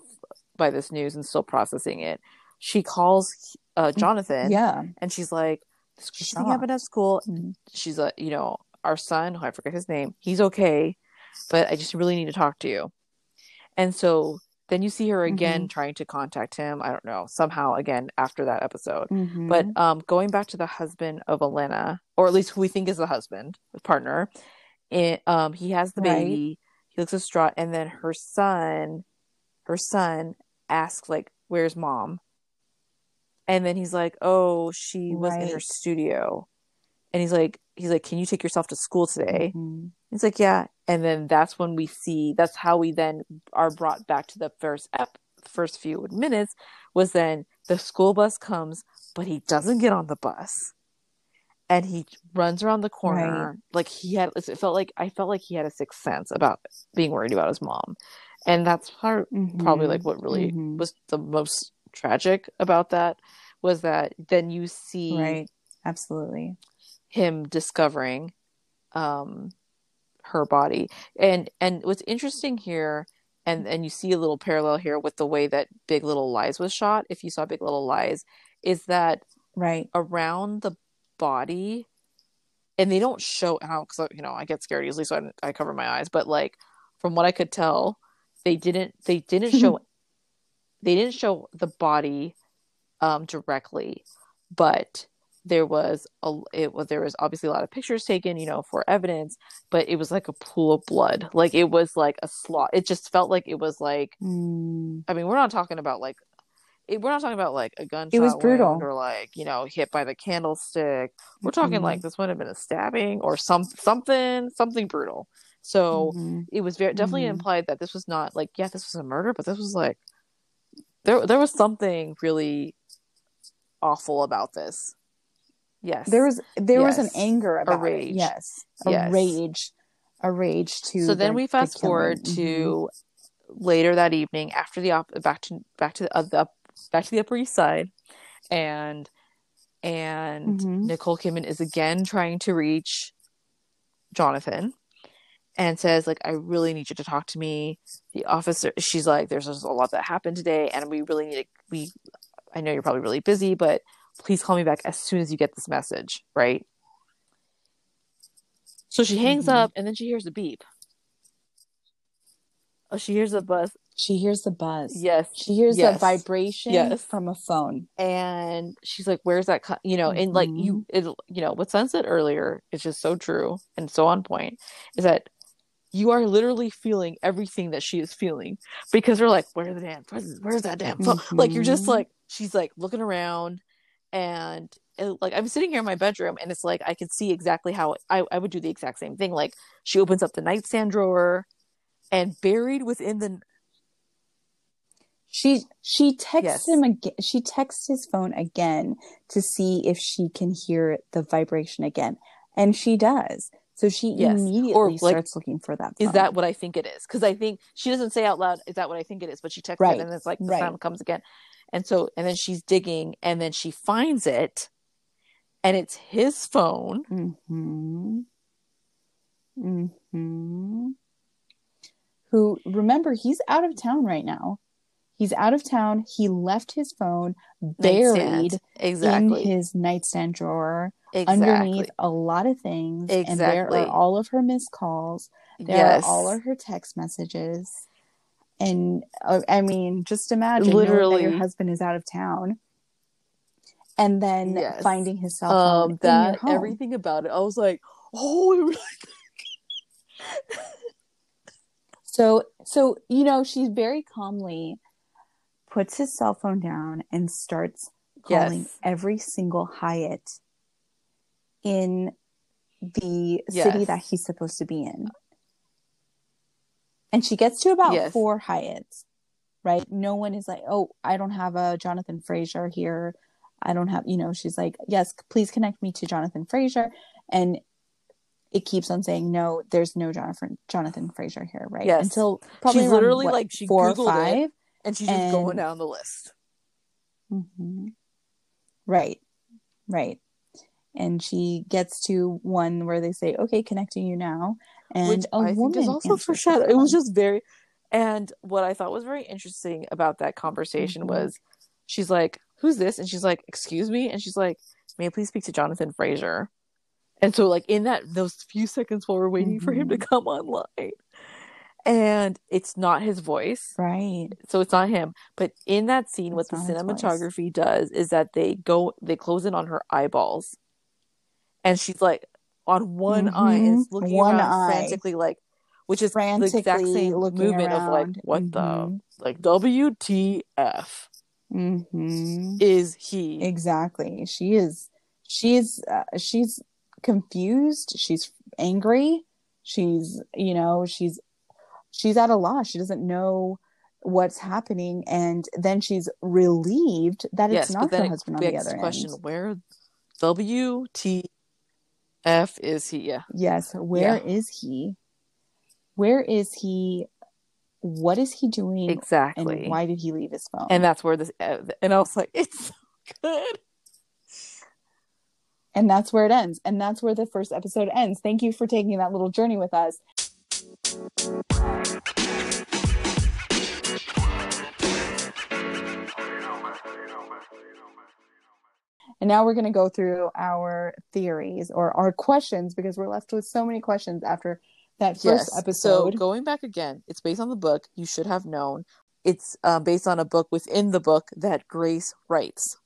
by this news and still processing it she calls uh, jonathan yeah. and she's like this happened at school Mhm. she's like you know our son who i forget his name he's okay but i just really need to talk to you and so then you see her again Mm-hmm. trying to contact him i don't know somehow again after that episode Mhm. but um, going back to the husband of Elena, or at least who we think is the husband, his partner, it, um, he has the Right. baby. He looks distraught, and then her son, her son asks like, "Where's mom?" And then he's like, "Oh, she was in her studio." And he's like, he's like, "Can you take yourself to school today?" Mhm. He's like, "Yeah." And then that's when we see. That's how we then are brought back to the first ep, first few minutes. Was then the school bus comes, but he doesn't get on the bus, and he runs around the corner like he had. It felt like I felt like he had a sixth sense about being worried about his mom, and that's part probably Mhm. like what really Mhm. was the most tragic about that was that then you see Right. Absolutely. Him discovering um her body and and what's interesting here and and you see a little parallel here with the way that big little lies was shot if you saw big little lies is that Right. around the body and they don't show how because you know i get scared easily so I, I cover my eyes but like from what i could tell they didn't they didn't <laughs> show they didn't show the body um directly but there was a it was there was obviously a lot of pictures taken you know for evidence but it was like a pool of blood like it was like a slot it just felt like it was like Mm. i mean we're not talking about like it, we're not talking about like a gunshot It was brutal. or like you know hit by the candlestick we're talking Mhm. like this would have been a stabbing or some something something brutal so Mhm. it was very definitely Mhm. implied that this was not like yeah this was a murder but this was like there there was something really awful about this Yes. There was there was an anger about a rage. it. Yes, a Yes. rage, a rage to. so then the- we the fast killing. forward Mhm. to later that evening after the op- back to back to the, uh, the up, back to the Upper East Side, and and Mhm. Nicole Kidman is again trying to reach Jonathan, and says like I really need you to talk to me. The officer, she's like, there's just a lot that happened today, and we really need to. We, I know you're probably really busy, but please call me back as soon as you get this message, right? So she hangs Mhm. up, and then she hears a beep. Oh, she hears a buzz. She hears the buzz. Yes, She hears Yes. the vibration Yes. from a phone. and she's like, "Where's that?" Co-? You know, and like Mm-hmm. you, it, you know, what Sun said earlier is just so true and so on point. Is that you are literally feeling everything that she is feeling because they're like, "Where's the damn? Where's, where's that damn phone?" Like you're just Mhm. like, she's like looking around, and it, like I'm sitting here in my bedroom, and it's like I can see exactly how I, I would do the exact same thing. Like she opens up the nightstand drawer, and buried within the She she texts Yes. him again. She texts his phone again to see if she can hear the vibration again, and she does. So she Yes. immediately Or, like, starts looking for that. is phone. that what I think it is? Because I think she doesn't say out loud, is that what I think it is? But she texts Right, it and it's like the right. sound comes again. And so, and then she's digging and then she finds it and it's his phone. Mm-hmm. Mm-hmm. Who remember he's out of town right now. He's out of town. He left his phone buried Exactly. in his nightstand drawer exactly. underneath a lot of things. And there are all of her missed calls. There yes. are all of her text messages. And uh, I mean, just imagine that Literally. your husband is out of town and then Yes. finding his cell phone um, that everything about it. I was like, oh, <laughs> So, so you know, she very calmly puts his cell phone down and starts calling Yes. every single Hyatt in the city that he's supposed to be in. And she gets to about Yes. four Hyatts, right? No one is like, "Oh, I don't have a Jonathan Fraser here. I don't have," you know. She's like, "Yes, please connect me to Jonathan Fraser," and it keeps on saying, "No, there's no Jonathan Jonathan Fraser here," right? Yes. Until probably She's literally what, like, she four or Googled it. five. and she's just going down the list. hmm Right, right. And she gets to one where they say, "Okay, connecting you now," and which a I think woman is also answers the foreshadow. It was just very, and what I thought was very interesting about that conversation Mhm. was, she's like, "Who's this?" And she's like, "Excuse me," and she's like, "May I please speak to Jonathan Fraser?" And so, like in that those few seconds while we're waiting for him to Mhm. come online, and it's not his voice, right. so it's not him. But in that scene, what the not his voice. cinematography does is that they go, they close in on her eyeballs, and she's like on one eye and is looking One around eye. frantically, like, which is the exact same movement of like, what the, Mhm. like, WTF Mhm. is he? Exactly. She is. She's. Uh, she's confused. She's angry. She's. You know. She's. She's at a loss. She doesn't know what's happening, and then she's relieved that yes, it's not her husband on the other the question: end. where WTF is he? Yeah, Yes. Where is he? Where is he? What is he doing? exactly. And why did he leave his phone? And that's where this, uh, and I was like, <laughs> it's so good. And that's where it ends. And that's where the first episode ends. Thank you for taking that little journey with us. And now we're going to go through our theories or our questions because we're left with so many questions after that first yes. episode. So going back again, it's based on the book. You should have known. It's uh, based on a book within the book that Grace writes.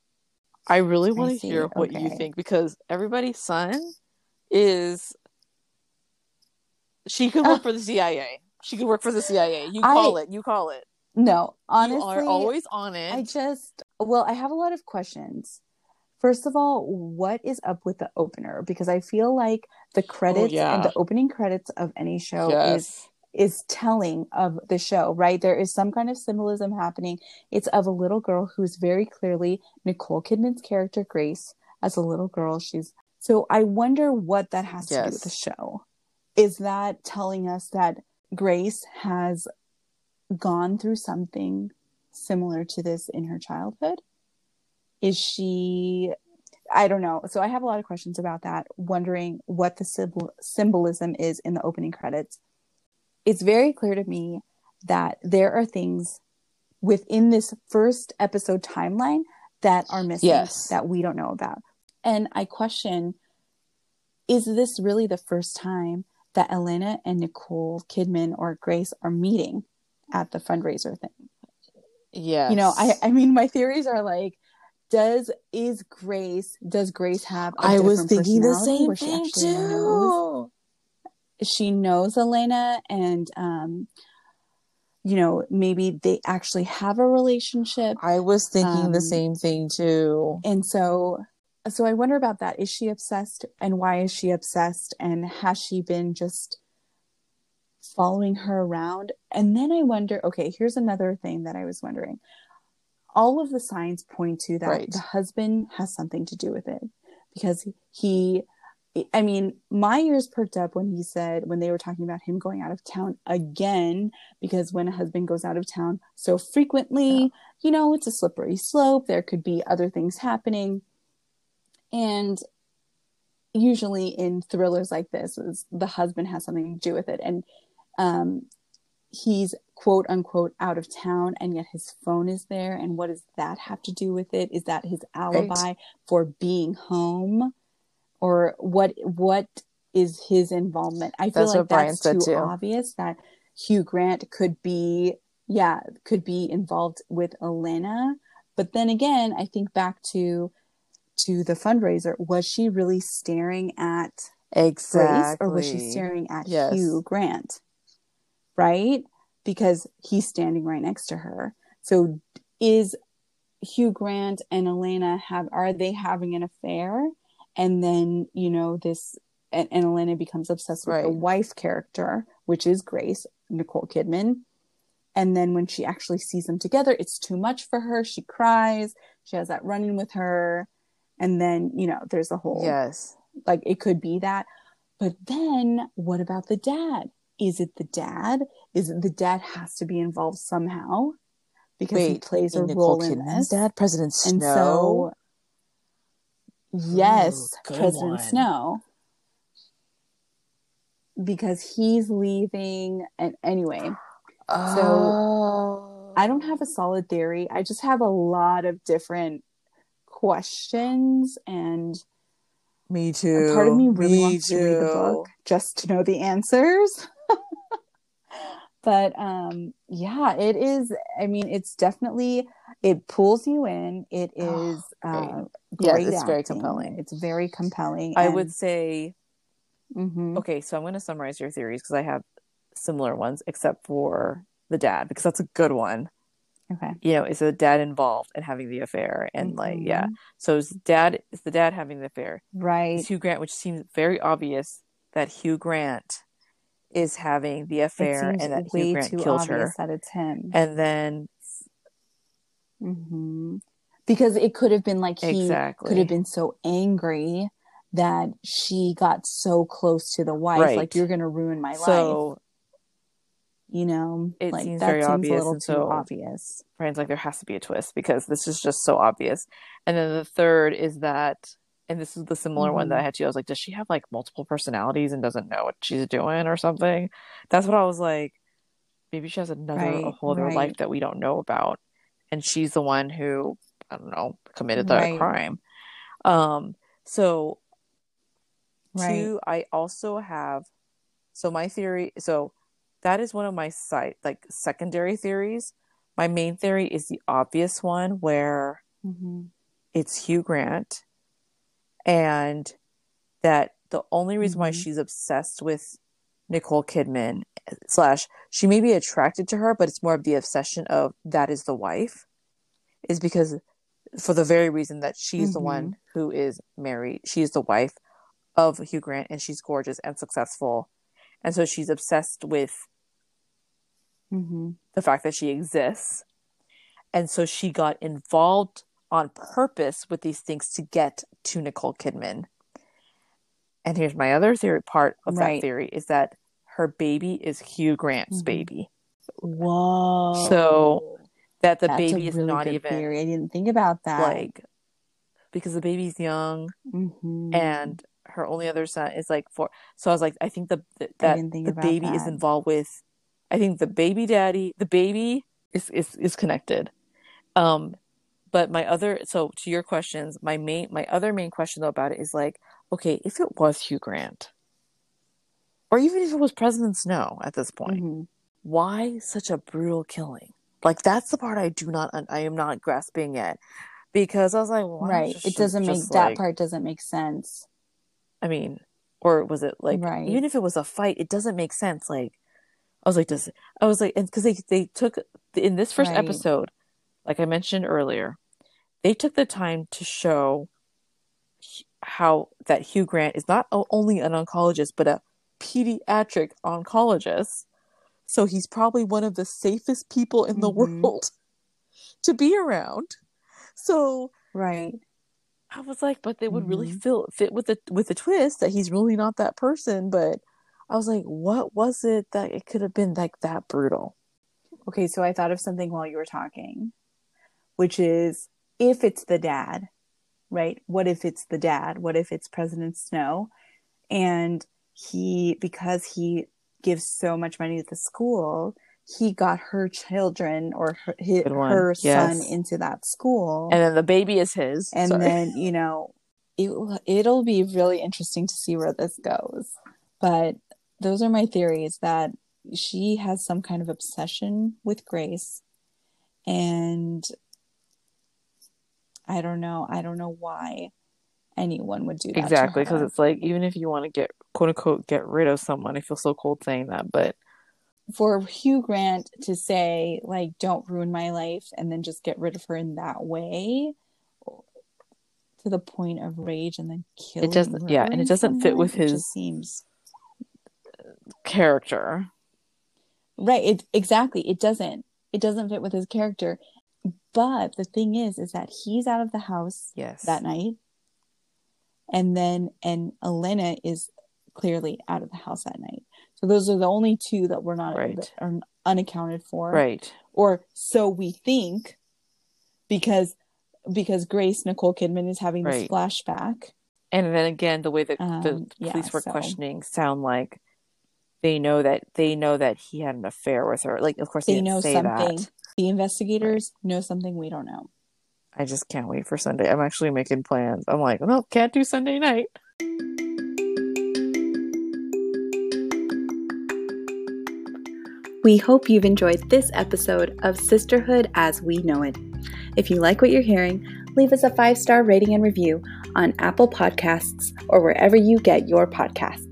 I really want to hear what you think because everybody's son is. She could work Ah. for the CIA. She could work for the CIA. You I- call it. You call it. no, honestly, you are always on it. I just, well, I have a lot of questions. First of all, what is up with the opener? Because I feel like the oh, credits Oh, yeah. and the opening credits of any show is yes. is telling of the show, right? There is some kind of symbolism happening. It's of a little girl who's very clearly Nicole Kidman's character, Grace, as a little girl. She's so I wonder what that has to do with the show. Is that telling us that Grace has gone through something similar to this in her childhood? Is she I don't know. So I have a lot of questions about that, wondering what the symbol- symbolism is in the opening credits. It's very clear to me that there are things within this first episode timeline that are missing Yes. that we don't know about. And I question is this really the first time that Elena and Nicole Kidman or Grace are meeting at the fundraiser thing? Yeah. You know, I I mean my theories are like does is Grace does Grace have a I was thinking the same thing actually knows? too. she knows Elena and um you know maybe they actually have a relationship. I was thinking Um, the same thing too. and so so I wonder about that. Is she obsessed and why is she obsessed and has she been just following her around? And then I wonder okay here's another thing that I was wondering all of the signs point to that Right. the husband has something to do with it because he I mean, my ears perked up when he said, when they were talking about him going out of town again, because when a husband goes out of town so frequently, you know, it's a slippery slope. There could be other things happening. And usually in thrillers like this, is the husband has something to do with it. And um, he's quote unquote out of town, and yet his phone is there. And what does that have to do with it? Is that his alibi for being home? Or what what is his involvement? I feel That's like that's too too. obvious that Hugh Grant could be yeah, could be involved with Elena. But then again, I think back to to the fundraiser. Was she really staring at Exactly. Grace or was she staring at Yes. Hugh Grant? Right? Because he's standing right next to her. So is Hugh Grant and Elena have are they having an affair? And then, you know, this and, and Elena becomes obsessed with the Right. wife character, which is Grace, Nicole Kidman. And then when she actually sees them together, it's too much for her. She cries. She has that run in with her. And then, you know, there's a whole Yes. like it could be that. But then what about the dad? Is it the dad? Is the dad has to be involved somehow? Because he plays a Nicole role in Kidman's this. dad, President Snow. And so yes, Ooh, President one. Snow. Because he's leaving and anyway, oh. I don't have a solid theory. I just have a lot of different questions and Me too. part of me really Me wants to read the book just to know the answers. <laughs> but um yeah, it is I mean it's definitely it pulls you in. It Oh, is uh Yeah, great it's very compelling. It's very compelling. I and- would say Mhm. okay. So I'm going to summarize your theories because I have similar ones, except for the dad because that's a good one. Okay. You know, is the dad involved in having the affair? And like, yeah. Mhm. So is dad is the dad having the affair? Right. Is Hugh Grant, which seems very obvious that Hugh Grant is having the affair and that way Hugh Grant too killed her. that it's him. And then hmm Because it could have been like he Exactly. could have been so angry that she got so close to the wife, Right. like you're going to ruin my life. You know, It like seems that very seems obvious, a little and too so- obvious. Brian's like, there has to be a twist because this is just so obvious. And then the third is that, and this is the similar one that Mm-hmm. I had to. I was like, does she have like multiple personalities and doesn't know what she's doing or something? That's what I was like. Maybe she has another, a Right, whole other right. life that we don't know about, and she's the one who I don't know committed the Right. crime. Um. So Right. Two, I also have so my theory so that is one of my site like secondary theories. My main theory is the obvious one where hmm it's Hugh Grant and that the only reason why Mhm. she's obsessed with Nicole Kidman slash she may be attracted to her, but it's more of the obsession of that is the wife is because for the very reason that she's the Mhm. one who is married. She's the wife of Hugh Grant and she's gorgeous and successful. And so she's obsessed with hmm the fact that she exists. And so she got involved on purpose with these things to get to Nicole Kidman. And here's my other theory part of Right. that theory is that her baby is Hugh Grant's Mhm. baby. Whoa. So, That the That's baby is really not even theory. I didn't think about that. like because the baby's young Mhm. and her only other son is like four. So I was like, I think the I that think the baby is involved with. I think the baby daddy, the baby is is is connected. Um, but my other so to your questions, my main my other main question though about it is like, okay, if it was Hugh Grant, or even if it was President Snow at this point, Mhm. why such a brutal killing? Like that's the part I do not I am not grasping yet because I was like, well, right. just- It doesn't make just, that like- part doesn't make sense. I mean, or was it like Right. even if it was a fight, it doesn't make sense. Like I was like, does I was like, because they they took in this first Right. episode, like I mentioned earlier, they took the time to show how that Hugh Grant is not only an oncologist but a pediatric oncologist. So he's probably one of the safest people in the Mhm. world <laughs> to be around. So Right. I was like, but they would really Mhm. feel fit with the with the twist that he's really not that person. But I was like, what was it that it could have been like that brutal? Okay, so I thought of something while you were talking, which is if it's the dad, right? What if it's the dad? What if it's President Snow? And he, because he gives so much money to the school, he got her children or her, hi Good one. her son into that school. And then the baby is his. and Sorry. then you know it, it'll be really interesting to see where this goes but those are my theories that she has some kind of obsession with grace and i don't know i don't know why anyone would do that exactly because it's like even if you want to get quote unquote get rid of someone, I feel so cold saying that, but for hugh grant to say like don't ruin my life and then just get rid of her in that way to the point of rage and then kill it doesn't- yeah, and it doesn't fit with his- seems character. Right. It exactly. It doesn't. It doesn't fit with his character. But the thing is, is that he's out of the house Yes. that night, and then and Elena is clearly out of the house that night. So those are the only two that we're not Right. that are unaccounted for, Right. or so we think, because because Grace Nicole Kidman is having this flashback. And then again, the way that the Um, yeah, police were so- questioning sound like they know that they know that he had an affair with her. Like, of course, they They know something. that. The investigators know something we don't know. I just can't wait for Sunday. I'm actually making plans. I'm like, no, can't do Sunday night. We hope you've enjoyed this episode of Sisterhood as We Know It. If you like what you're hearing, leave us a five star rating and review on Apple Podcasts or wherever you get your podcasts.